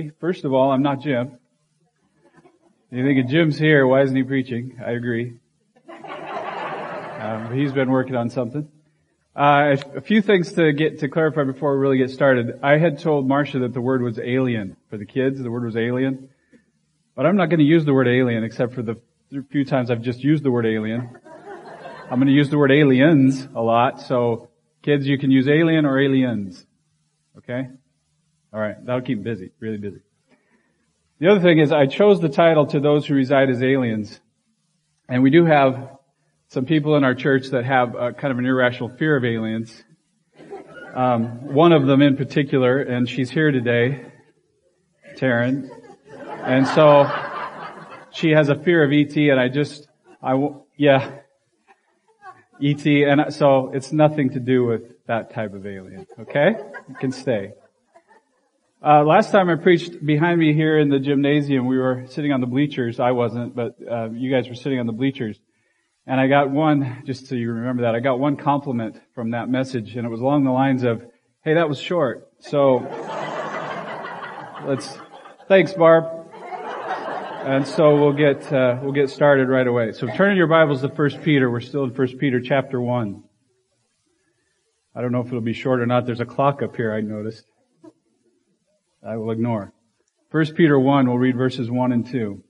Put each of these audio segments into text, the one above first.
Ready? First of all, I'm not Jim. You think if Jim's here, why isn't he preaching? I agree. Um, he's been working on something. Uh, a few things to get to clarify before we really get started. I had told Marcia that the word was alien for the kids. The word was alien, but I'm not going to use the word alien except for the few times I've just used the word alien. I'm going to use the word aliens a lot. So, kids, you can use alien or aliens. Okay. All right, that'll keep busy, really busy. The other thing is I chose the title to those who reside as aliens. And we do have some people in our church that have a, kind of an irrational fear of aliens. Um, one of them in particular, and she's here today, Taryn. And so she has a fear of ET, and I just, I, yeah, ET, and so it's nothing to do with that type of alien. Okay, you can stay. Uh, last time I preached behind me here in the gymnasium, we were sitting on the bleachers. I wasn't, but uh, you guys were sitting on the bleachers. And I got one, just so you remember that, I got one compliment from that message, and it was along the lines of, hey, that was short. So, let's, thanks Barb. And so we'll get, uh, we'll get started right away. So turn in your Bibles to 1 Peter. We're still in 1 Peter chapter 1. I don't know if it'll be short or not. There's a clock up here I noticed. I will ignore. 1 Peter 1, we'll read verses 1 and 2.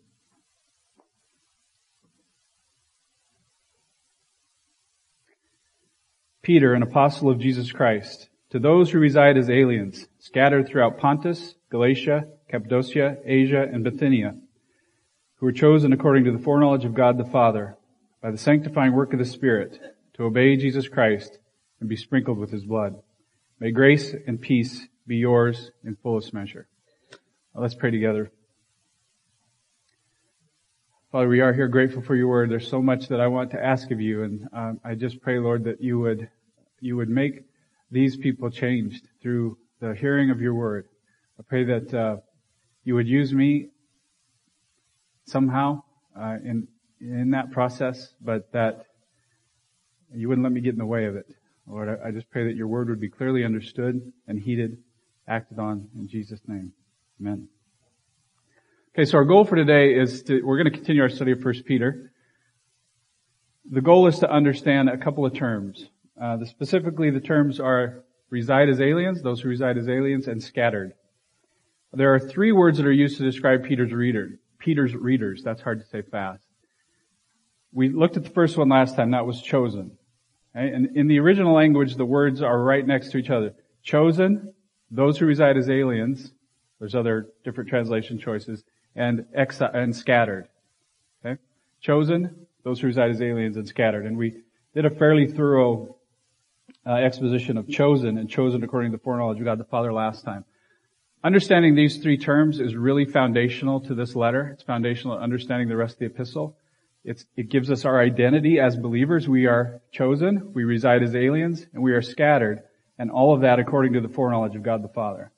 Peter, an apostle of Jesus Christ, to those who reside as aliens, scattered throughout Pontus, Galatia, Cappadocia, Asia, and Bithynia, who were chosen according to the foreknowledge of God the Father, by the sanctifying work of the Spirit, to obey Jesus Christ and be sprinkled with his blood. May grace and peace be yours in fullest measure. Well, let's pray together. Father, we are here grateful for your word. There's so much that I want to ask of you, and um, I just pray, Lord, that you would you would make these people changed through the hearing of your word. I pray that uh, you would use me somehow uh, in in that process, but that you wouldn't let me get in the way of it. Lord, I, I just pray that your word would be clearly understood and heeded acted on in Jesus' name. Amen. Okay, so our goal for today is to, we're going to continue our study of 1 Peter. The goal is to understand a couple of terms. Uh, the, specifically, the terms are reside as aliens, those who reside as aliens, and scattered. There are three words that are used to describe Peter's reader. Peter's readers. That's hard to say fast. We looked at the first one last time. That was chosen. Okay? And in the original language, the words are right next to each other. Chosen those who reside as aliens, there's other different translation choices, and exi- and scattered. Okay? Chosen, those who reside as aliens and scattered. And we did a fairly thorough uh, exposition of chosen and chosen according to the foreknowledge of God the Father last time. Understanding these three terms is really foundational to this letter. It's foundational to understanding the rest of the epistle. It's, it gives us our identity as believers. We are chosen, we reside as aliens, and we are scattered. And all of that according to the foreknowledge of God the Father.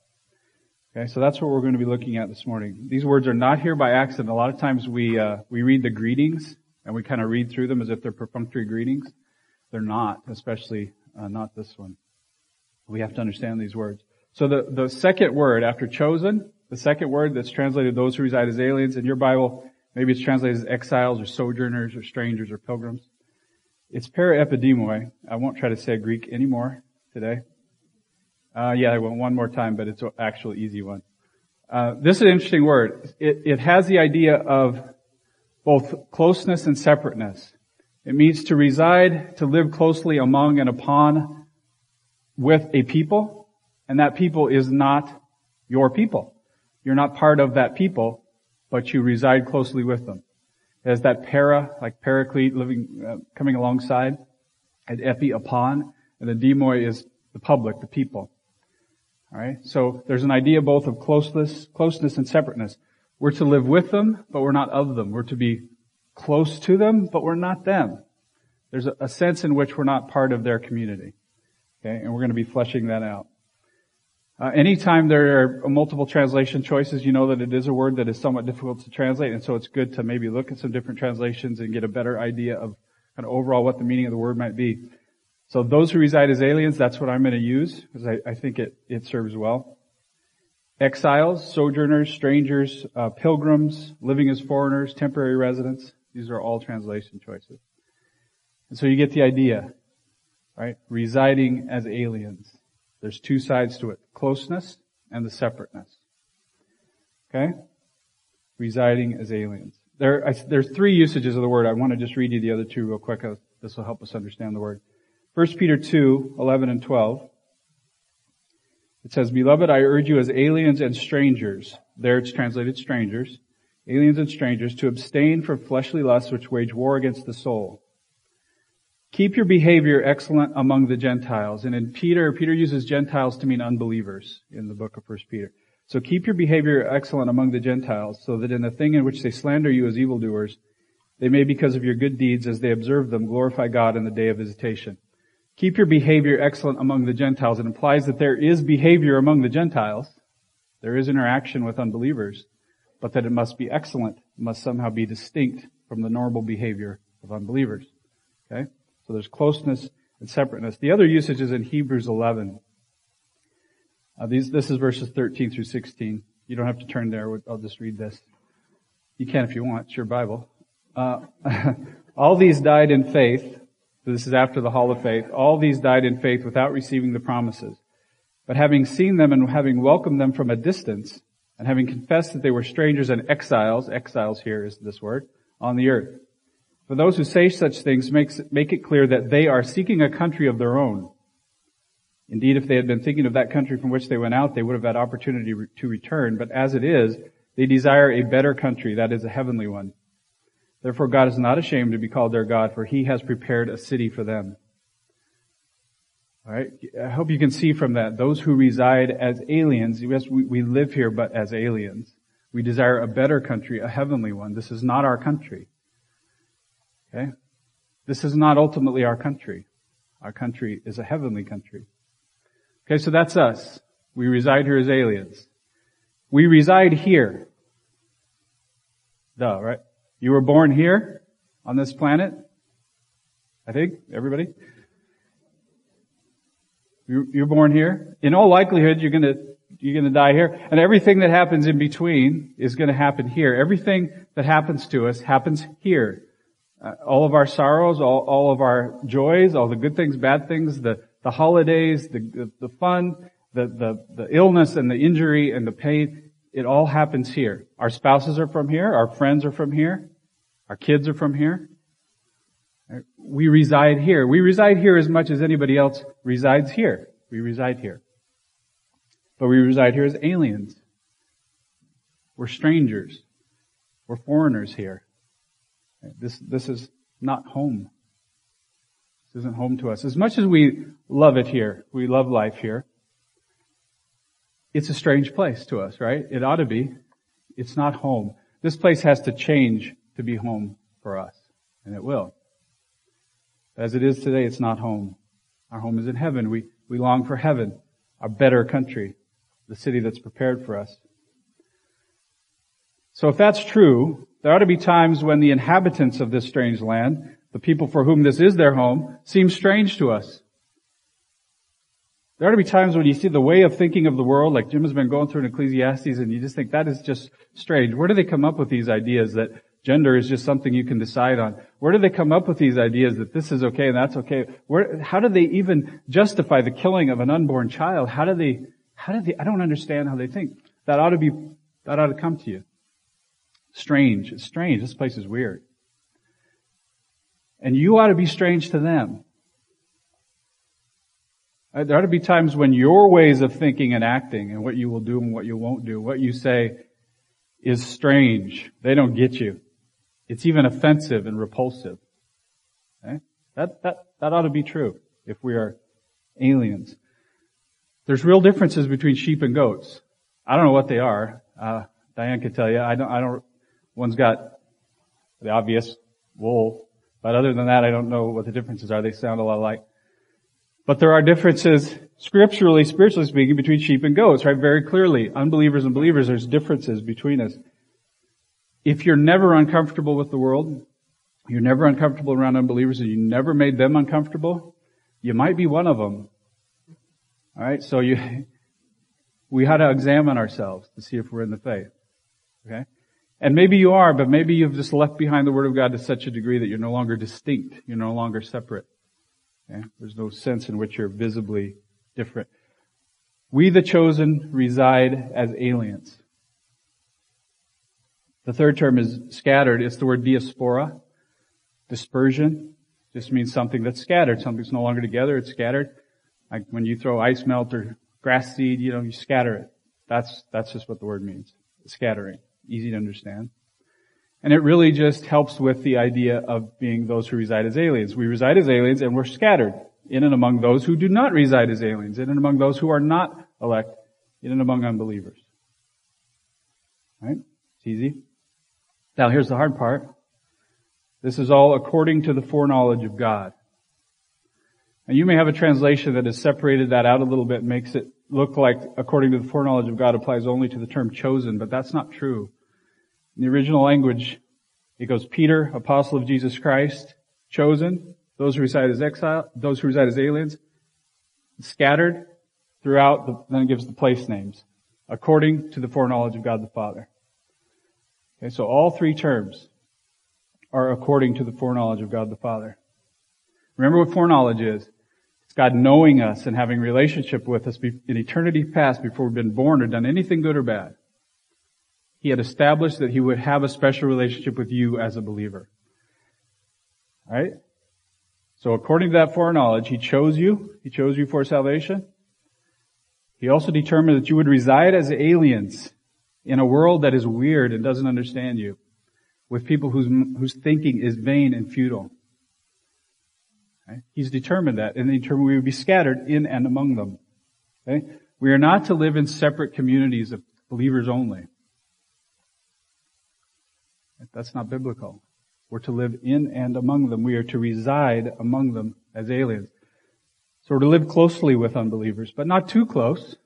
Okay, so that's what we're going to be looking at this morning. These words are not here by accident. A lot of times we uh, we read the greetings and we kind of read through them as if they're perfunctory greetings. They're not, especially uh, not this one. We have to understand these words. So the the second word after chosen, the second word that's translated those who reside as aliens in your Bible, maybe it's translated as exiles or sojourners or strangers or pilgrims. It's para epidemoi. I won't try to say Greek anymore today. Uh, yeah, I went one more time, but it's an actual easy one. Uh, this is an interesting word. It, it has the idea of both closeness and separateness. It means to reside, to live closely among and upon with a people, and that people is not your people. You're not part of that people, but you reside closely with them. It has that para, like paraclete, living, uh, coming alongside, and epi upon, and the demoi is the public, the people. Alright? So there's an idea both of closeness, closeness and separateness. We're to live with them, but we're not of them. We're to be close to them, but we're not them. There's a, sense in which we're not part of their community. Okay, and we're going to be fleshing that out. Uh, anytime there are multiple translation choices, you know that it is a word that is somewhat difficult to translate, and so it's good to maybe look at some different translations and get a better idea of kind of overall what the meaning of the word might be. So those who reside as aliens, that's what I'm going to use because I, I, think it, it serves well. Exiles, sojourners, strangers, uh, pilgrims, living as foreigners, temporary residents. These are all translation choices. And so you get the idea, right? Residing as aliens. There's two sides to it. Closeness and the separateness. Okay? Residing as aliens. There, I, there's three usages of the word. I want to just read you the other two real quick. This will help us understand the word. 1 Peter 2, 11 and 12. It says, Beloved, I urge you as aliens and strangers, there it's translated strangers, aliens and strangers, to abstain from fleshly lusts which wage war against the soul. Keep your behavior excellent among the Gentiles. And in Peter, Peter uses Gentiles to mean unbelievers in the book of 1 Peter. So keep your behavior excellent among the Gentiles, so that in the thing in which they slander you as evildoers, they may, because of your good deeds, as they observe them, glorify God in the day of visitation. Keep your behavior excellent among the Gentiles. It implies that there is behavior among the Gentiles. There is interaction with unbelievers, but that it must be excellent, must somehow be distinct from the normal behavior of unbelievers. Okay? So there's closeness and separateness. The other usage is in Hebrews 11. Uh, these, this is verses 13 through 16. You don't have to turn there. I'll just read this. You can if you want. It's your Bible. Uh, all these died in faith. This is after the hall of faith. All these died in faith without receiving the promises. But having seen them and having welcomed them from a distance, and having confessed that they were strangers and exiles, exiles here is this word, on the earth. For those who say such things makes, make it clear that they are seeking a country of their own. Indeed, if they had been thinking of that country from which they went out, they would have had opportunity to return. But as it is, they desire a better country, that is a heavenly one. Therefore God is not ashamed to be called their God, for he has prepared a city for them. Alright? I hope you can see from that, those who reside as aliens, yes, we, we live here, but as aliens. We desire a better country, a heavenly one. This is not our country. Okay? This is not ultimately our country. Our country is a heavenly country. Okay, so that's us. We reside here as aliens. We reside here. Duh, right? You were born here on this planet. I think, everybody. You're born here. In all likelihood, you're gonna, you're gonna die here. And everything that happens in between is gonna happen here. Everything that happens to us happens here. Uh, all of our sorrows, all, all of our joys, all the good things, bad things, the, the holidays, the, the, the fun, the, the, the illness and the injury and the pain, it all happens here. Our spouses are from here, our friends are from here, our kids are from here. We reside here. We reside here as much as anybody else resides here. We reside here. But we reside here as aliens. We're strangers. We're foreigners here. This, this is not home. This isn't home to us. As much as we love it here, we love life here, it's a strange place to us, right? It ought to be. It's not home. This place has to change to be home for us. And it will. As it is today, it's not home. Our home is in heaven. We, we long for heaven, a better country, the city that's prepared for us. So if that's true, there ought to be times when the inhabitants of this strange land, the people for whom this is their home, seem strange to us. There ought to be times when you see the way of thinking of the world, like Jim has been going through in Ecclesiastes, and you just think that is just strange. Where do they come up with these ideas that gender is just something you can decide on? Where do they come up with these ideas that this is okay and that's okay? Where, how do they even justify the killing of an unborn child? How do they, how do they, I don't understand how they think. That ought to be, that ought to come to you. Strange. It's strange. This place is weird. And you ought to be strange to them. Uh, there ought to be times when your ways of thinking and acting and what you will do and what you won't do, what you say is strange. They don't get you. It's even offensive and repulsive. Okay? That, that, that ought to be true if we are aliens. There's real differences between sheep and goats. I don't know what they are. Uh, Diane could tell you. I don't, I don't, one's got the obvious wool, but other than that, I don't know what the differences are. They sound a lot alike. But there are differences scripturally, spiritually speaking, between sheep and goats, right? Very clearly. Unbelievers and believers, there's differences between us. If you're never uncomfortable with the world, you're never uncomfortable around unbelievers, and you never made them uncomfortable, you might be one of them. Alright, so you, we had to examine ourselves to see if we're in the faith. Okay? And maybe you are, but maybe you've just left behind the Word of God to such a degree that you're no longer distinct. You're no longer separate. Okay? There's no sense in which you're visibly different. We, the chosen, reside as aliens. The third term is scattered. It's the word diaspora. Dispersion just means something that's scattered. Something's no longer together. It's scattered. Like when you throw ice melt or grass seed, you know, you scatter it. That's, that's just what the word means. Scattering. Easy to understand. And it really just helps with the idea of being those who reside as aliens. We reside as aliens and we're scattered in and among those who do not reside as aliens, in and among those who are not elect, in and among unbelievers. Right? It's easy. Now here's the hard part. This is all according to the foreknowledge of God. And you may have a translation that has separated that out a little bit, makes it look like according to the foreknowledge of God applies only to the term chosen, but that's not true. In the original language, it goes Peter, apostle of Jesus Christ, chosen, those who reside as exile, those who reside as aliens, scattered throughout, the, then it gives the place names, according to the foreknowledge of God the Father. Okay, so all three terms are according to the foreknowledge of God the Father. Remember what foreknowledge is. It's God knowing us and having relationship with us in eternity past before we've been born or done anything good or bad. He had established that He would have a special relationship with you as a believer. Right? So according to that foreknowledge, He chose you. He chose you for salvation. He also determined that you would reside as aliens in a world that is weird and doesn't understand you, with people whose, whose thinking is vain and futile. He's determined that, and he determined we would be scattered in and among them. Okay? We are not to live in separate communities of believers only. That's not biblical. We're to live in and among them. We are to reside among them as aliens. So we're to live closely with unbelievers, but not too close.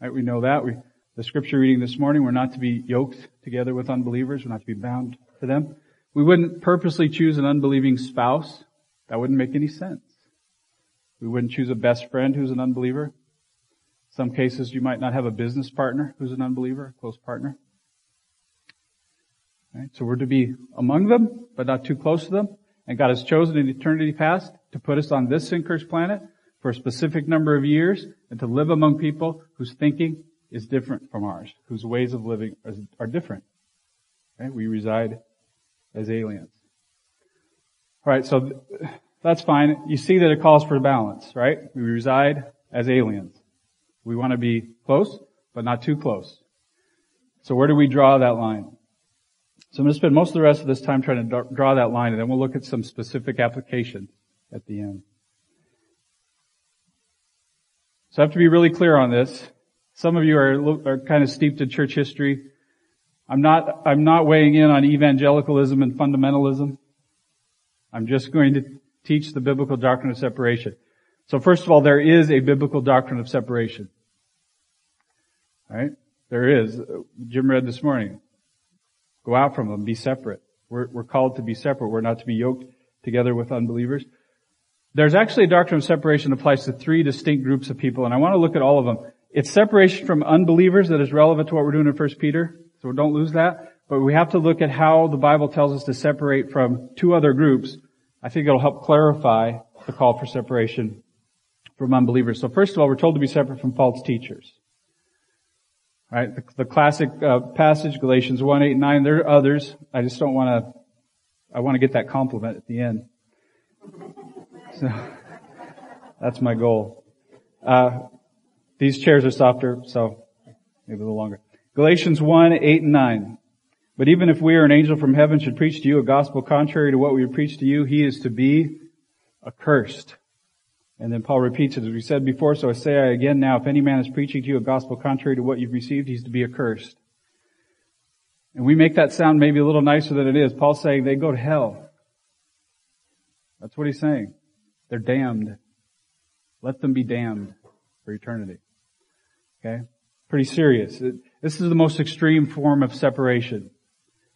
Right? We know that. We, the scripture reading this morning, we're not to be yoked together with unbelievers. We're not to be bound to them. We wouldn't purposely choose an unbelieving spouse. That wouldn't make any sense. We wouldn't choose a best friend who's an unbeliever. Some cases you might not have a business partner who's an unbeliever, a close partner. Right? So we're to be among them, but not too close to them. And God has chosen in eternity past to put us on this sin cursed planet for a specific number of years and to live among people whose thinking is different from ours, whose ways of living are, different. Okay? We reside as aliens. Alright, so that's fine. You see that it calls for balance, right? We reside as aliens. We want to be close, but not too close. So where do we draw that line? So I'm going to spend most of the rest of this time trying to draw that line, and then we'll look at some specific applications at the end. So I have to be really clear on this. Some of you are, are kind of steeped in church history. I'm not, I'm not weighing in on evangelicalism and fundamentalism. I'm just going to teach the biblical doctrine of separation. So first of all, there is a biblical doctrine of separation. Right? There is. Jim read this morning. Go out from them. Be separate. We're, we're called to be separate. We're not to be yoked together with unbelievers. There's actually a doctrine of separation that applies to three distinct groups of people, and I want to look at all of them. It's separation from unbelievers that is relevant to what we're doing in 1 Peter, so don't lose that. But we have to look at how the Bible tells us to separate from two other groups. I think it'll help clarify the call for separation from unbelievers. So first of all, we're told to be separate from false teachers. Right? The, the classic uh, passage, Galatians 1, 8, 9, there are others. I just don't want to, I want to get that compliment at the end. So, that's my goal. Uh, these chairs are softer, so maybe a little longer. Galatians 1, 8 and 9. But even if we or an angel from heaven should preach to you a gospel contrary to what we preach to you, he is to be accursed. And then Paul repeats it as we said before, so I say I again now, if any man is preaching to you a gospel contrary to what you've received, he's to be accursed. And we make that sound maybe a little nicer than it is. Paul's saying they go to hell. That's what he's saying. They're damned. Let them be damned for eternity. Okay? Pretty serious. This is the most extreme form of separation.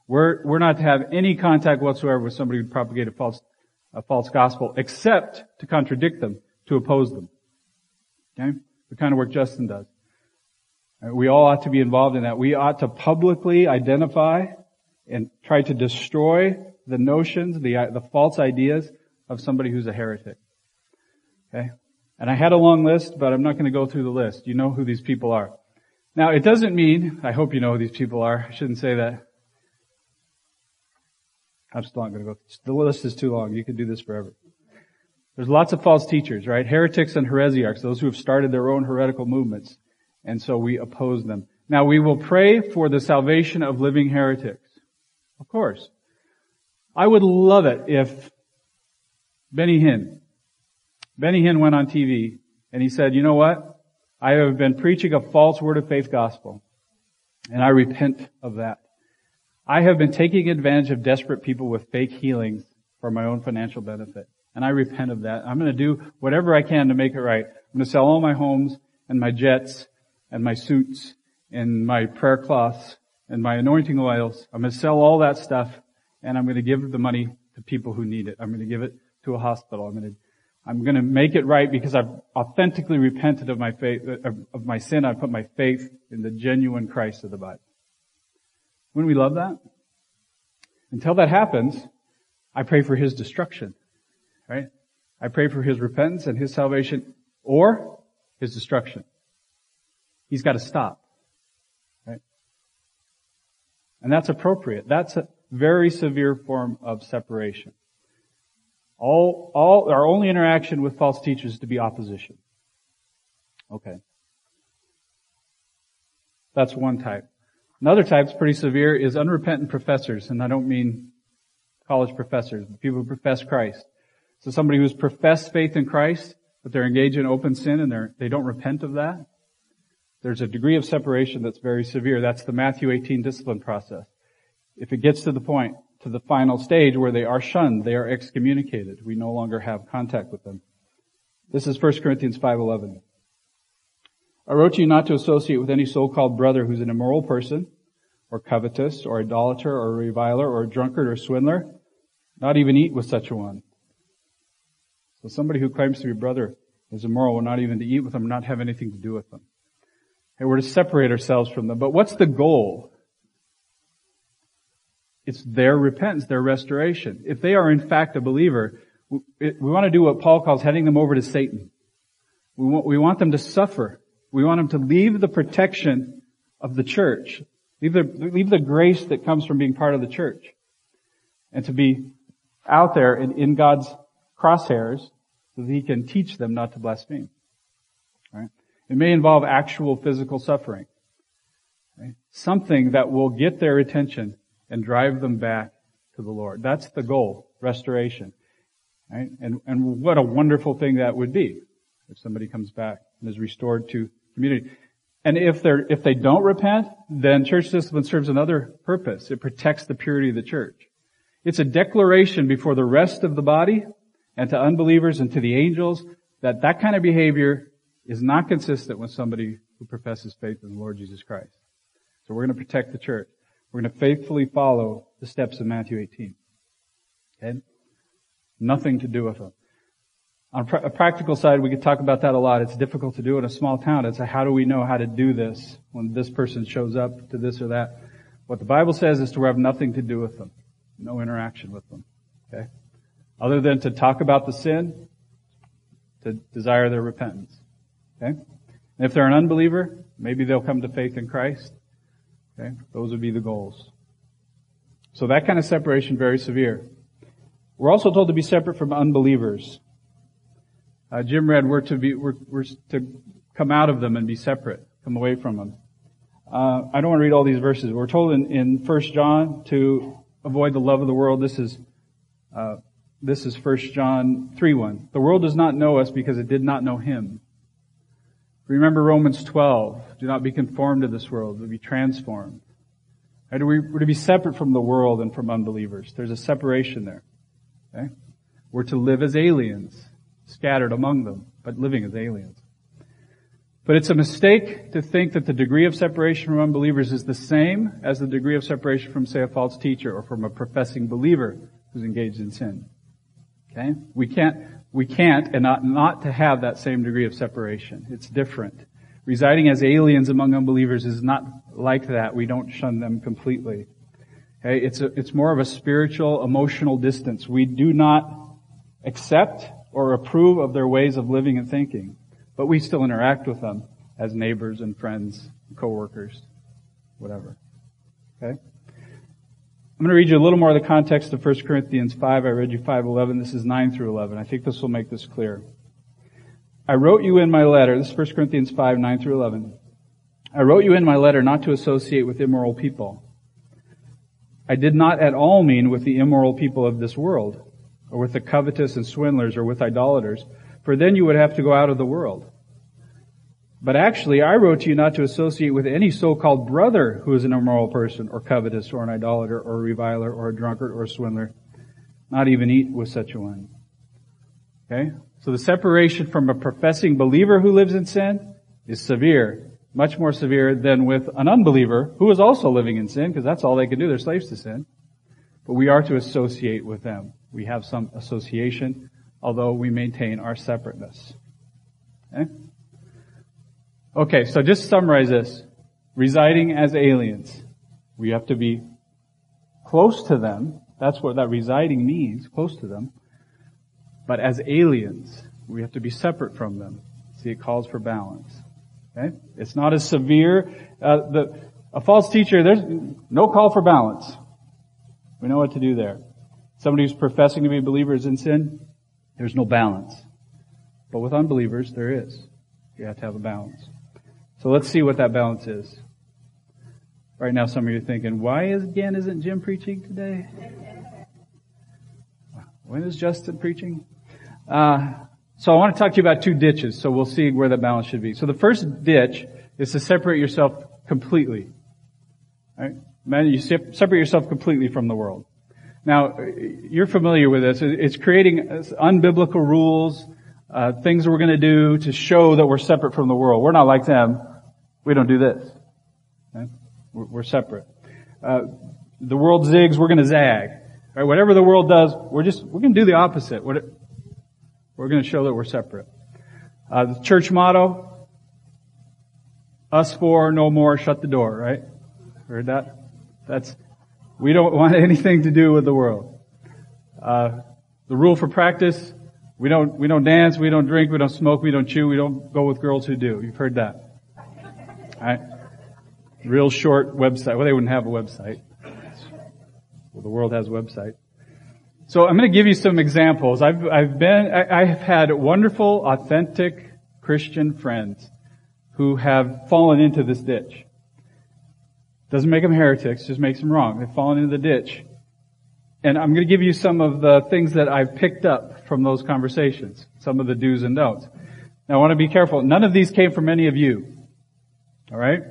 We're, we're not to have any contact whatsoever with somebody who propagate a false, a false gospel, except to contradict them, to oppose them. Okay? The kind of work Justin does. Uh, we all ought to be involved in that. We ought to publicly identify and try to destroy the notions, the, uh, the false ideas of somebody who's a heretic. Okay? And I had a long list, but I'm not going to go through the list. You know who these people are. Now, it doesn't mean, I hope you know who these people are. I shouldn't say that. I'm still not going to go. The list is too long. You could do this forever. There's lots of false teachers, right? Heretics and heresiarchs, those who have started their own heretical movements. And so we oppose them. Now we will pray for the salvation of living heretics. Of course. I would love it if Benny Hinn, Benny Hinn went on TV and he said, you know what? I have been preaching a false word of faith gospel and I repent of that. I have been taking advantage of desperate people with fake healings for my own financial benefit. And I repent of that. I'm going to do whatever I can to make it right. I'm going to sell all my homes and my jets and my suits and my prayer cloths and my anointing oils. I'm going to sell all that stuff and I'm going to give the money to people who need it. I'm going to give it to a hospital. I'm going to, I'm going to make it right because I've authentically repented of my faith, of my sin. I put my faith in the genuine Christ of the Bible. Wouldn't we love that? Until that happens, I pray for his destruction, right? I pray for his repentance and his salvation or his destruction. He's got to stop. Right? And that's appropriate. That's a very severe form of separation. All, all, our only interaction with false teachers is to be opposition. Okay. That's one type. Another type is pretty severe is unrepentant professors, and I don't mean college professors, but people who profess Christ. So somebody who's professed faith in Christ, but they're engaged in open sin and they're, they don't repent of that. There's a degree of separation that's very severe. That's the Matthew 18 discipline process. If it gets to the point, to the final stage where they are shunned, they are excommunicated. We no longer have contact with them. This is 1 Corinthians 5.11. I wrote you not to associate with any so-called brother who's an immoral person, or covetous, or idolater, or reviler, or drunkard, or swindler. Not even eat with such a one. So somebody who claims to be a brother is immoral, we're not even to eat with them, not have anything to do with them. And we're to separate ourselves from them. But what's the goal? It's their repentance, their restoration. If they are in fact a believer, we, want to do what Paul calls heading them over to Satan. We want, we want them to suffer. We want them to leave the protection of the church. Leave the, leave the grace that comes from being part of the church. And to be out there in, in God's crosshairs so that He can teach them not to blaspheme. Right? It may involve actual physical suffering. Right? Something that will get their attention and drive them back to the Lord. That's the goal, restoration. Right? And, and what a wonderful thing that would be if somebody comes back and is restored to community. And if they're, if they don't repent, then church discipline serves another purpose. It protects the purity of the church. It's a declaration before the rest of the body and to unbelievers and to the angels that that kind of behavior is not consistent with somebody who professes faith in the Lord Jesus Christ. So we're going to protect the church. We're going to faithfully follow the steps of Matthew 18. Okay? Nothing to do with them. On a practical side, we could talk about that a lot. It's difficult to do in a small town. It's a, how do we know how to do this when this person shows up to this or that? What the Bible says is to have nothing to do with them. No interaction with them. Okay? Other than to talk about the sin, to desire their repentance. Okay? And if they're an unbeliever, maybe they'll come to faith in Christ. Okay? Those would be the goals. So that kind of separation very severe. We're also told to be separate from unbelievers. Uh, Jim read we're to be we're, we're to come out of them and be separate, come away from them. Uh, I don't want to read all these verses. We're told in, in 1 John to avoid the love of the world. This is uh, This is 1 John 3 1. The world does not know us because it did not know him. Remember Romans 12. Do not be conformed to this world, but be transformed. Right? We're to be separate from the world and from unbelievers. There's a separation there. Okay? We're to live as aliens, scattered among them, but living as aliens. But it's a mistake to think that the degree of separation from unbelievers is the same as the degree of separation from, say, a false teacher or from a professing believer who's engaged in sin. Okay? We can't, we can't and not, not to have that same degree of separation. It's different. Residing as aliens among unbelievers is not like that. We don't shun them completely. Okay? It's a, it's more of a spiritual, emotional distance. We do not accept or approve of their ways of living and thinking. But we still interact with them as neighbors and friends, coworkers, whatever. Okay? I'm going to read you a little more of the context of 1 Corinthians 5. I read you 5:11. This is 9 through 11. I think this will make this clear. I wrote you in my letter, this is 1 Corinthians 5, 9 through 11. I wrote you in my letter not to associate with immoral people. I did not at all mean with the immoral people of this world, or with the covetous and swindlers, or with idolaters, for then you would have to go out of the world. But actually, I wrote to you not to associate with any so-called brother who is an immoral person, or covetous, or an idolater, or a reviler, or a drunkard, or a swindler. Not even eat with such a one. Okay? So the separation from a professing believer who lives in sin is severe. Much more severe than with an unbeliever who is also living in sin, because that's all they can do. They're slaves to sin. But we are to associate with them. We have some association, although we maintain our separateness. Okay? Okay, so just summarize this. Residing as aliens. We have to be close to them. That's what that residing means, close to them. But as aliens, we have to be separate from them. See, it calls for balance. Okay? It's not as severe. Uh, the, a false teacher, there's no call for balance. We know what to do there. Somebody who's professing to be a believer is in sin, there's no balance. But with unbelievers, there is. You have to have a balance. So let's see what that balance is. Right now, some of you are thinking, why is, again isn't Jim preaching today? When is Justin preaching? Uh, so I want to talk to you about two ditches, so we'll see where the balance should be. So the first ditch is to separate yourself completely. Right? Man, you separate yourself completely from the world. Now, you're familiar with this. It's creating unbiblical rules, uh, things we're going to do to show that we're separate from the world. We're not like them. We don't do this. Okay? We're, we're, separate. Uh, the world zigs, we're going to zag. Right? Whatever the world does, we're just we're going to do the opposite. We're, we're going to show that we're separate. Uh, the church motto: "Us four, no more. Shut the door." Right? Heard that? That's we don't want anything to do with the world. Uh, the rule for practice: we don't we don't dance, we don't drink, we don't smoke, we don't chew, we don't go with girls who do. You've heard that. Right? Real short website. Well, they wouldn't have a website. Well, the world has a website. So I'm going to give you some examples. I've, I've been, I, I have had wonderful, authentic Christian friends who have fallen into this ditch. Doesn't make them heretics, just makes them wrong. They've fallen into the ditch. And I'm going to give you some of the things that I've picked up from those conversations. Some of the do's and don'ts. Now I want to be careful. None of these came from any of you. Alright?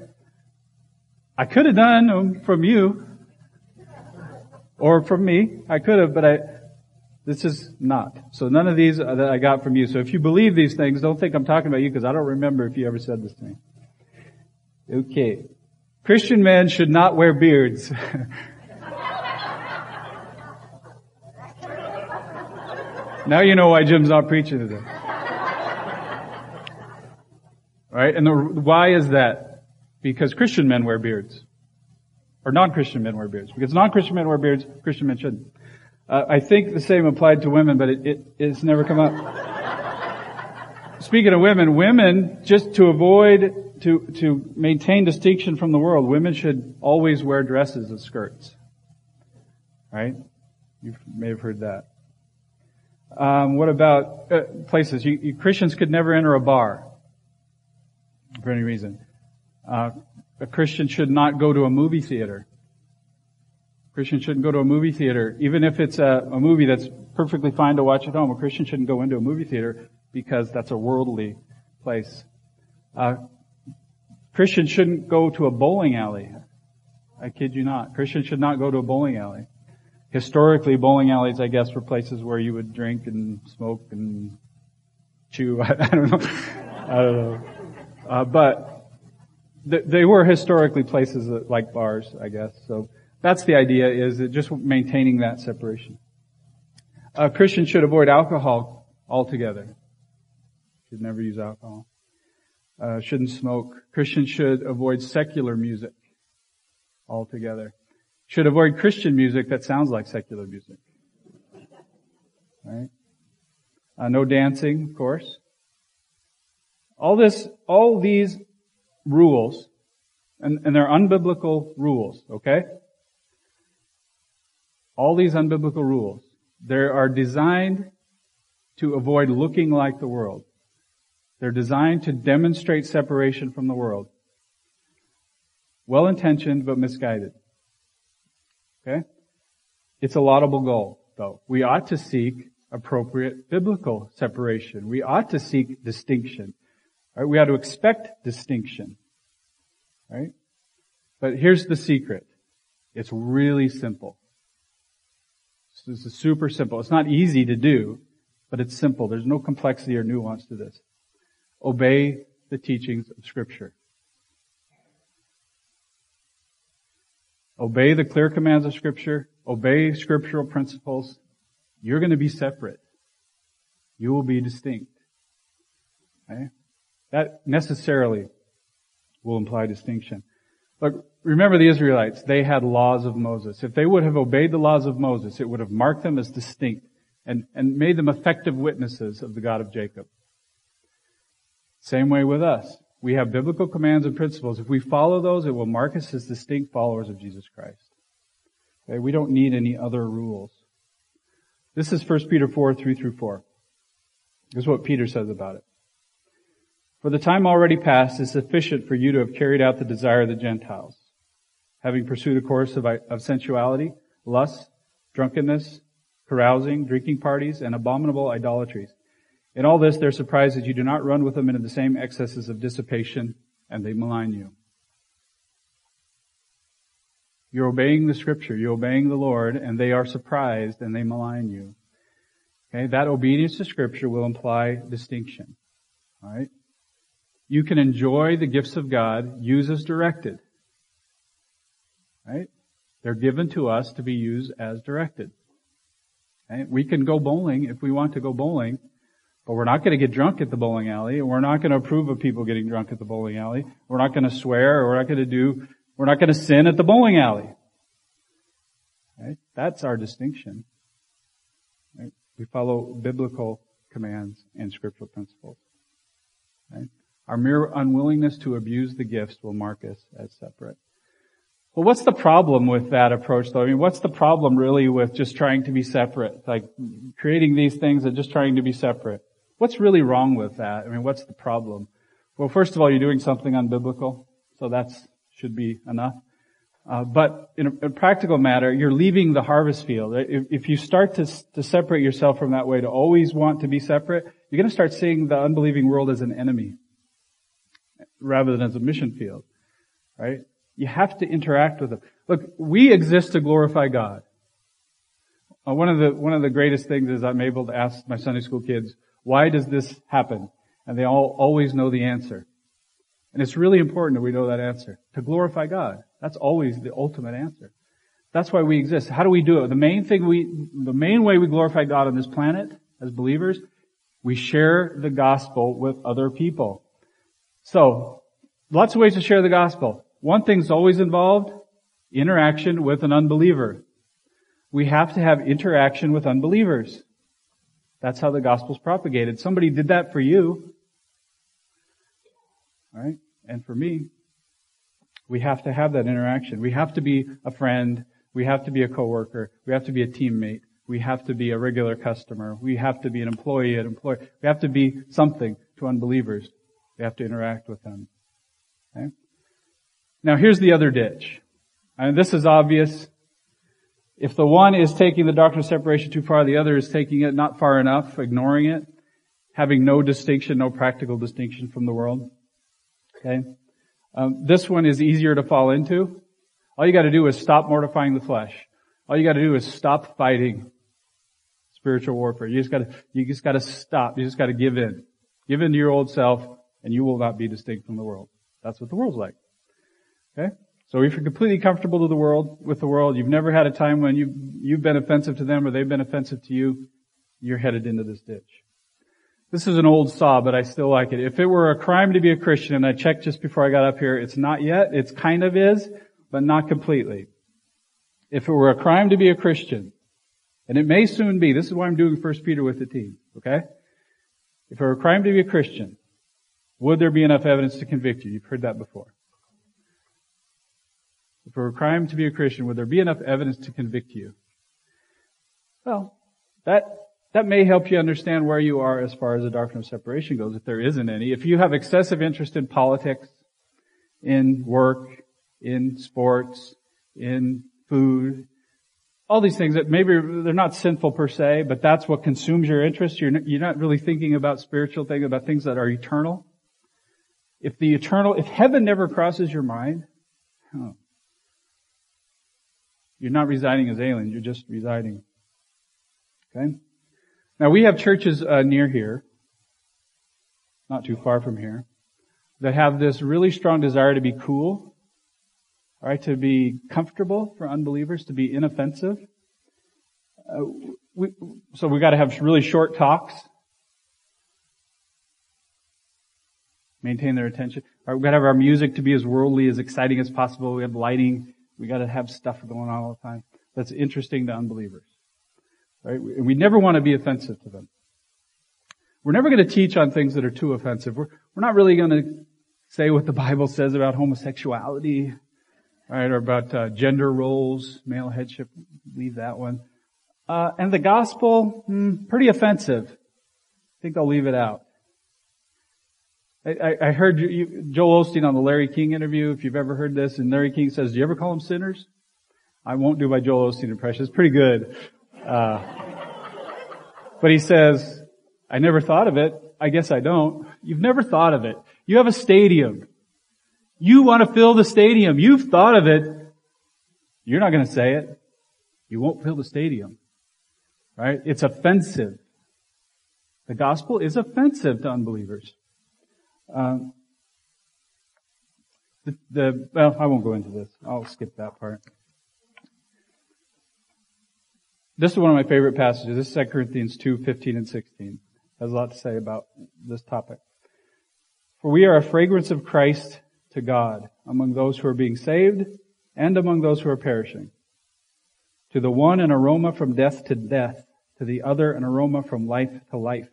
I could have done them from you. Or from me. I could have, but I, this is not. So none of these that I got from you. So if you believe these things, don't think I'm talking about you because I don't remember if you ever said this to me. Okay. Christian men should not wear beards. now you know why Jim's not preaching today. Right? And the, why is that? Because Christian men wear beards. Or non-Christian men wear beards. Because non-Christian men wear beards, Christian men shouldn't. Uh, I think the same applied to women, but it, it, it's never come up. Speaking of women, women, just to avoid, to, to maintain distinction from the world, women should always wear dresses and skirts. Right? You may have heard that. Um, what about uh, places? You, you, Christians could never enter a bar for any reason. Uh, a Christian should not go to a movie theater. A Christian shouldn't go to a movie theater, even if it's a, a movie that's perfectly fine to watch at home. A Christian shouldn't go into a movie theater because that's a worldly place. Uh, Christians shouldn't go to a bowling alley. I kid you not. Christians should not go to a bowling alley. Historically, bowling alleys, I guess, were places where you would drink and smoke and chew. I, I don't know. I don't know. Uh, but they were historically places that, like bars, I guess. So that's the idea: is just maintaining that separation. A Christian should avoid alcohol altogether. Should never use alcohol. Uh, shouldn't smoke. Christians should avoid secular music altogether. Should avoid Christian music that sounds like secular music. Right? Uh, no dancing, of course. All this, all these rules, and, and they're unbiblical rules, okay? All these unbiblical rules, they are designed to avoid looking like the world. They're designed to demonstrate separation from the world. Well intentioned, but misguided. Okay? It's a laudable goal, though. We ought to seek appropriate biblical separation. We ought to seek distinction. Right? We ought to expect distinction. Right? But here's the secret. It's really simple. This is super simple. It's not easy to do, but it's simple. There's no complexity or nuance to this. Obey the teachings of scripture. Obey the clear commands of scripture. Obey scriptural principles. You're going to be separate. You will be distinct. Okay? That necessarily will imply distinction. Look, remember the Israelites. They had laws of Moses. If they would have obeyed the laws of Moses, it would have marked them as distinct and, and made them effective witnesses of the God of Jacob. Same way with us. We have biblical commands and principles. If we follow those, it will mark us as distinct followers of Jesus Christ. Okay? We don't need any other rules. This is 1 Peter 4, 3 through 4. This is what Peter says about it. For the time already past is sufficient for you to have carried out the desire of the Gentiles, having pursued a course of, of sensuality, lust, drunkenness, carousing, drinking parties, and abominable idolatries. In all this, they're surprised that you do not run with them into the same excesses of dissipation, and they malign you. You're obeying the scripture, you're obeying the Lord, and they are surprised and they malign you. Okay, that obedience to scripture will imply distinction. Alright? You can enjoy the gifts of God, use as directed. Right? They're given to us to be used as directed. We can go bowling if we want to go bowling, but we're not going to get drunk at the bowling alley. and We're not going to approve of people getting drunk at the bowling alley. We're not going to swear, or we're not going to do we're not going to sin at the bowling alley. Right? That's our distinction. Right? We follow biblical commands and scriptural principles. Right? Our mere unwillingness to abuse the gifts will mark us as separate. Well, what's the problem with that approach though? I mean, what's the problem really with just trying to be separate? Like creating these things and just trying to be separate? What's really wrong with that? I mean, what's the problem? Well, first of all, you're doing something unbiblical. So that's should be enough. Uh, but in a, a, practical matter, you're leaving the harvest field. If, if you start to, to separate yourself from that way, to always want to be separate, you're going to start seeing the unbelieving world as an enemy rather than as a mission field, right? You have to interact with them. Look, we exist to glorify God. Uh, one of the one of the greatest things is I'm able to ask my Sunday school kids, "Why does this happen?" And they all always know the answer. And it's really important that we know that answer. To glorify God. That's always the ultimate answer. That's why we exist. How do we do it? The main thing we, the main way we glorify God on this planet as believers, we share the gospel with other people. So, lots of ways to share the gospel. One thing's always involved, interaction with an unbeliever. We have to have interaction with unbelievers. That's how the gospel's propagated. Somebody did that for you. Right? And for me, we have to have that interaction. We have to be a friend. We have to be a coworker. We have to be a teammate. We have to be a regular customer. We have to be an employee, an employer. We have to be something to unbelievers. We have to interact with them. Okay? Now here's the other ditch. And this is obvious. If the one is taking the doctrine of separation too far, the other is taking it not far enough, ignoring it, having no distinction, no practical distinction from the world. Okay? Um, this one is easier to fall into. All you gotta do is stop mortifying the flesh. All you gotta do is stop fighting spiritual warfare. You just gotta, you just gotta stop. You just gotta give in. Give in to your old self and you will not be distinct from the world. That's what the world's like. Okay? So if you're completely comfortable to the world, with the world, you've never had a time when you've, you've been offensive to them or they've been offensive to you, you're headed into this ditch. This is an old saw, but I still like it. If it were a crime to be a Christian, and I checked just before I got up here, it's not yet, it's kind of is, but not completely. If it were a crime to be a Christian, and it may soon be, this is why I'm doing First Peter with the team, okay? If it were a crime to be a Christian, would there be enough evidence to convict you? You've heard that before. Were a crime to be a Christian, would there be enough evidence to convict you? Well, that, that may help you understand where you are as far as the doctrine of separation goes, if there isn't any. If you have excessive interest in politics, in work, in sports, in food, all these things that maybe they're not sinful per se, but that's what consumes your interest. You're, you're not really thinking about spiritual things, about things that are eternal. If the eternal, if heaven never crosses your mind, oh, you're not residing as aliens, you're just residing. Okay? Now we have churches uh, near here, not too far from here, that have this really strong desire to be cool, right? To be comfortable for unbelievers, to be inoffensive. Uh, we, so we got to have really short talks. Maintain their attention. Right, we got to have our music to be as worldly, as exciting as possible. We have lighting. We got to have stuff going on all the time that's interesting to unbelievers. Right? We never want to be offensive to them. We're never going to teach on things that are too offensive. We're, we're not really going to say what the Bible says about homosexuality, right, or about uh, gender roles, male headship. Leave that one. Uh, and the gospel, hmm, pretty offensive. I think I'll leave it out. I, I heard you, Joel Osteen on the Larry King interview, if you've ever heard this, and Larry King says, do you ever call them sinners? I won't do my Joel Osteen impression. It's pretty good. Uh, but he says, I never thought of it. I guess I don't. You've never thought of it. You have a stadium. You want to fill the stadium. You've thought of it. You're not going to say it. You won't fill the stadium. Right? It's offensive. The gospel is offensive to unbelievers. Um, the, the, well, I won't go into this. I'll skip that part. This is one of my favorite passages. This is 2 Corinthians 2, 15 and 16. Has a lot to say about this topic. For we are a fragrance of Christ to God among those who are being saved and among those who are perishing. To the one an aroma from death to death, to the other an aroma from life to life.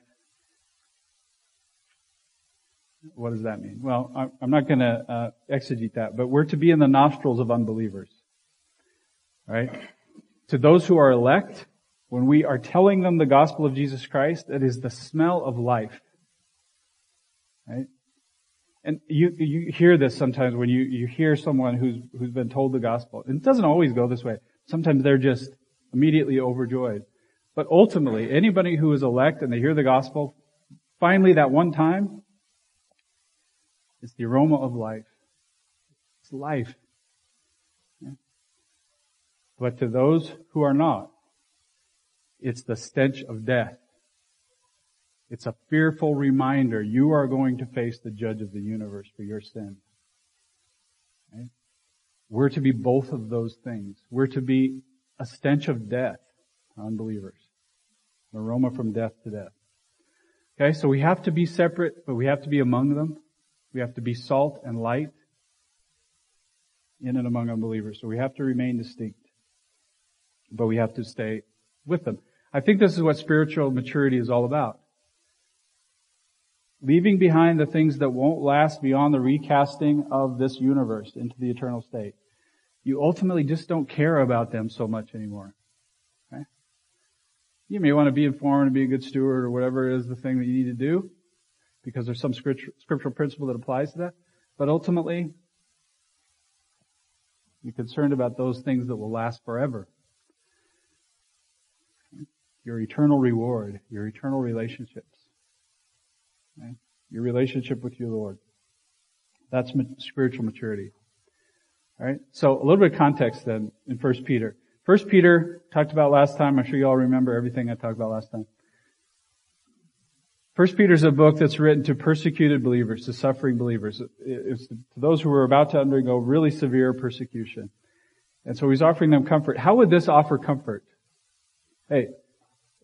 What does that mean? Well, I'm not going to uh, exegete that, but we're to be in the nostrils of unbelievers. Right? To those who are elect, when we are telling them the gospel of Jesus Christ, it is the smell of life. Right? And you, you hear this sometimes when you, you hear someone who's, who's been told the gospel. And it doesn't always go this way. Sometimes they're just immediately overjoyed. But ultimately, anybody who is elect and they hear the gospel, finally that one time, it's the aroma of life. It's life. But to those who are not, it's the stench of death. It's a fearful reminder you are going to face the judge of the universe for your sin. Right? We're to be both of those things. We're to be a stench of death unbelievers. An aroma from death to death. Okay, so we have to be separate, but we have to be among them. We have to be salt and light in and among unbelievers. So we have to remain distinct but we have to stay with them. I think this is what spiritual maturity is all about. Leaving behind the things that won't last beyond the recasting of this universe into the eternal state. You ultimately just don't care about them so much anymore. Okay? You may want to be informed and be a good steward or whatever is the thing that you need to do because there's some scriptural principle that applies to that. But ultimately, you're concerned about those things that will last forever. your eternal reward, your eternal relationships, your relationship with your Lord. That's spiritual maturity. All right. So a little bit of context then in First Peter. First Peter talked about last time. I'm sure you all remember everything I talked about last time. First Peter is a book that's written to persecuted believers, to suffering believers. It's to those who are about to undergo really severe persecution. And so he's offering them comfort. How would this offer comfort? Hey,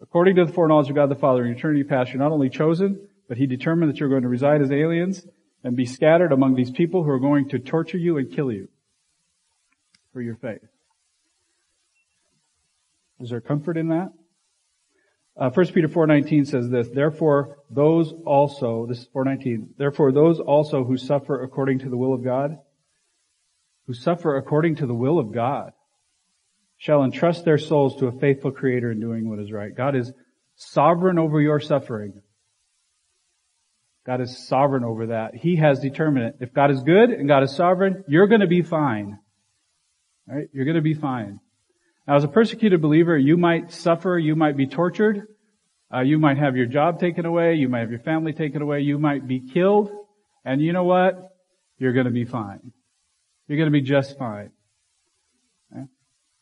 according to the foreknowledge of God the Father in eternity past, you're not only chosen, but he determined that you're going to reside as aliens and be scattered among these people who are going to torture you and kill you for your faith. Is there comfort in that? Uh, 1 Peter 4.19 says this, Therefore those also, this is 4.19, Therefore those also who suffer according to the will of God, who suffer according to the will of God, shall entrust their souls to a faithful Creator in doing what is right. God is sovereign over your suffering. God is sovereign over that. He has determined it. If God is good and God is sovereign, you're to be fine. Right? You're to be fine. Now, as a persecuted believer, you might suffer, you might be tortured, uh, you might have your job taken away, you might have your family taken away, you might be killed, and you know what? You're to be fine. You're to be just fine. Okay?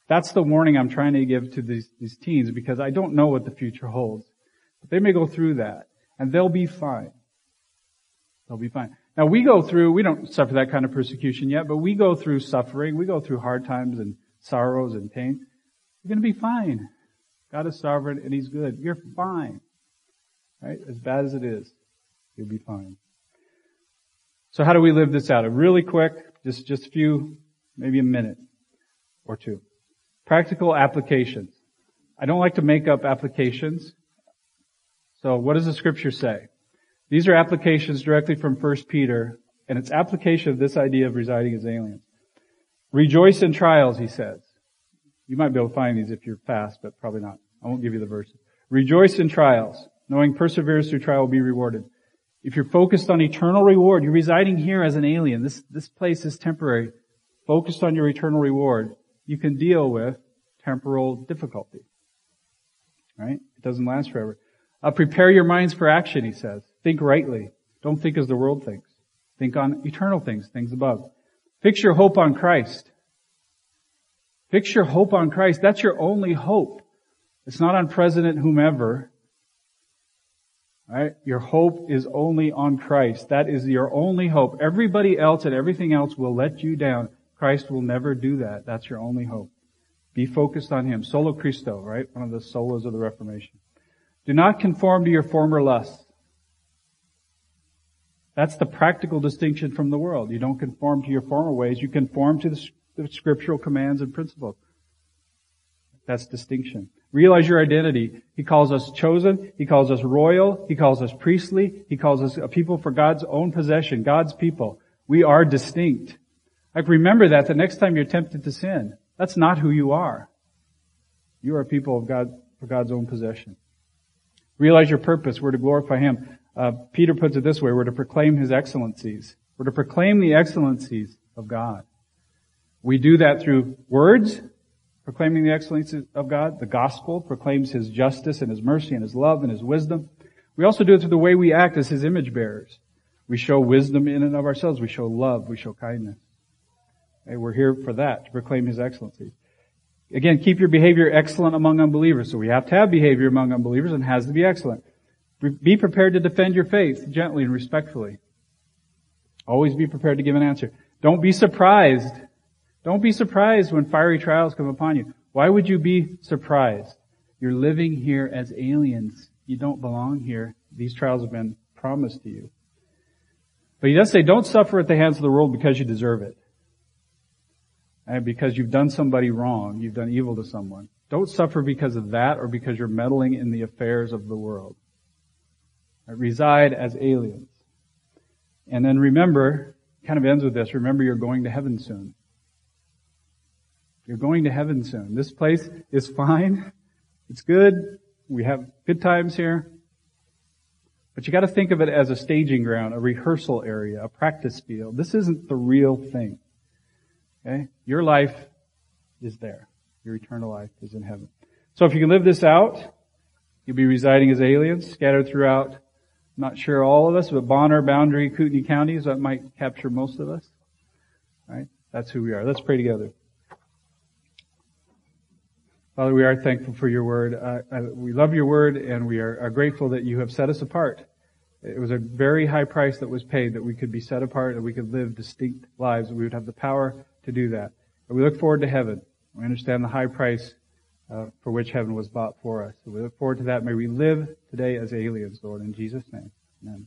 That's the warning I'm trying to give to these, these teens because I don't know what the future holds. But they may go through that, and they'll be fine. They'll be fine. Now we go through, we don't suffer that kind of persecution yet, but we go through suffering, we go through hard times and sorrows and pain. You're going to be fine. God is sovereign and He's good. You're fine. Right? As bad as it is, you'll be fine. So how do we live this out? A really quick, just, just a few, maybe a minute or two. Practical applications. I don't like to make up applications. So what does the scripture say? These are applications directly from 1 Peter, and it's application of this idea of residing as aliens. Rejoice in trials, he says. You might be able to find these if you're fast, but probably not. I won't give you the verses. Rejoice in trials, knowing perseverance through trial will be rewarded. If you're focused on eternal reward, you're residing here as an alien. This, this place is temporary. Focused on your eternal reward, you can deal with temporal difficulty. Right? It doesn't last forever. Uh, prepare your minds for action, he says. Think rightly. Don't think as the world thinks. Think on eternal things, things above. Fix your hope on Christ. Fix your hope on Christ. That's your only hope. It's not on President whomever. Right? Your hope is only on Christ. That is your only hope. Everybody else and everything else will let you down. Christ will never do that. That's your only hope. Be focused on Him. Solo Christo, right? One of the solos of the Reformation. Do not conform to your former lusts. That's the practical distinction from the world. You don't conform to your former ways. You conform to the, the scriptural commands and principles. That's distinction. Realize your identity. He calls us chosen. He calls us royal. He calls us priestly. He calls us a people for God's own possession, God's people. We are distinct. Like remember that the next time you're tempted to sin. That's not who you are. You are a people of God for God's own possession. Realize your purpose. We're to glorify Him. Uh, Peter puts it this way, we're to proclaim his excellencies. We're to proclaim the excellencies of God. We do that through words, proclaiming the excellencies of God. The gospel proclaims his justice and his mercy and his love and his wisdom. We also do it through the way we act as his image bearers. We show wisdom in and of ourselves. We show love. We show kindness. Okay, we're here for that, to proclaim his excellencies. Again, keep your behavior excellent among unbelievers. So we have to have behavior among unbelievers and has to be excellent. Be prepared to defend your faith gently and respectfully. Always be prepared to give an answer. Don't be surprised. Don't be surprised when fiery trials come upon you. Why would you be surprised? You're living here as aliens. You don't belong here. These trials have been promised to you. But he does say, don't suffer at the hands of the world because you deserve it. And because you've done somebody wrong. You've done evil to someone. Don't suffer because of that or because you're meddling in the affairs of the world reside as aliens. And then remember, kind of ends with this, remember you're going to heaven soon. You're going to heaven soon. This place is fine. It's good. We have good times here. But you gotta think of it as a staging ground, a rehearsal area, a practice field. This isn't the real thing. Okay? Your life is there. Your eternal life is in heaven. So if you can live this out, You'll be residing as aliens, scattered throughout, not sure all of us, but Bonner, Boundary, Kootenai counties, that might capture most of us. Right? That's who we are. Let's pray together. Father, we are thankful for your word. Uh, uh, we love your word and we are, are grateful that you have set us apart. It was a very high price that was paid that we could be set apart, that we could live distinct lives, that we would have the power to do that. And we look forward to heaven. We understand the high price uh, for which heaven was bought for us. So we look forward to that. May we live today as aliens, Lord, in Jesus' name. Amen.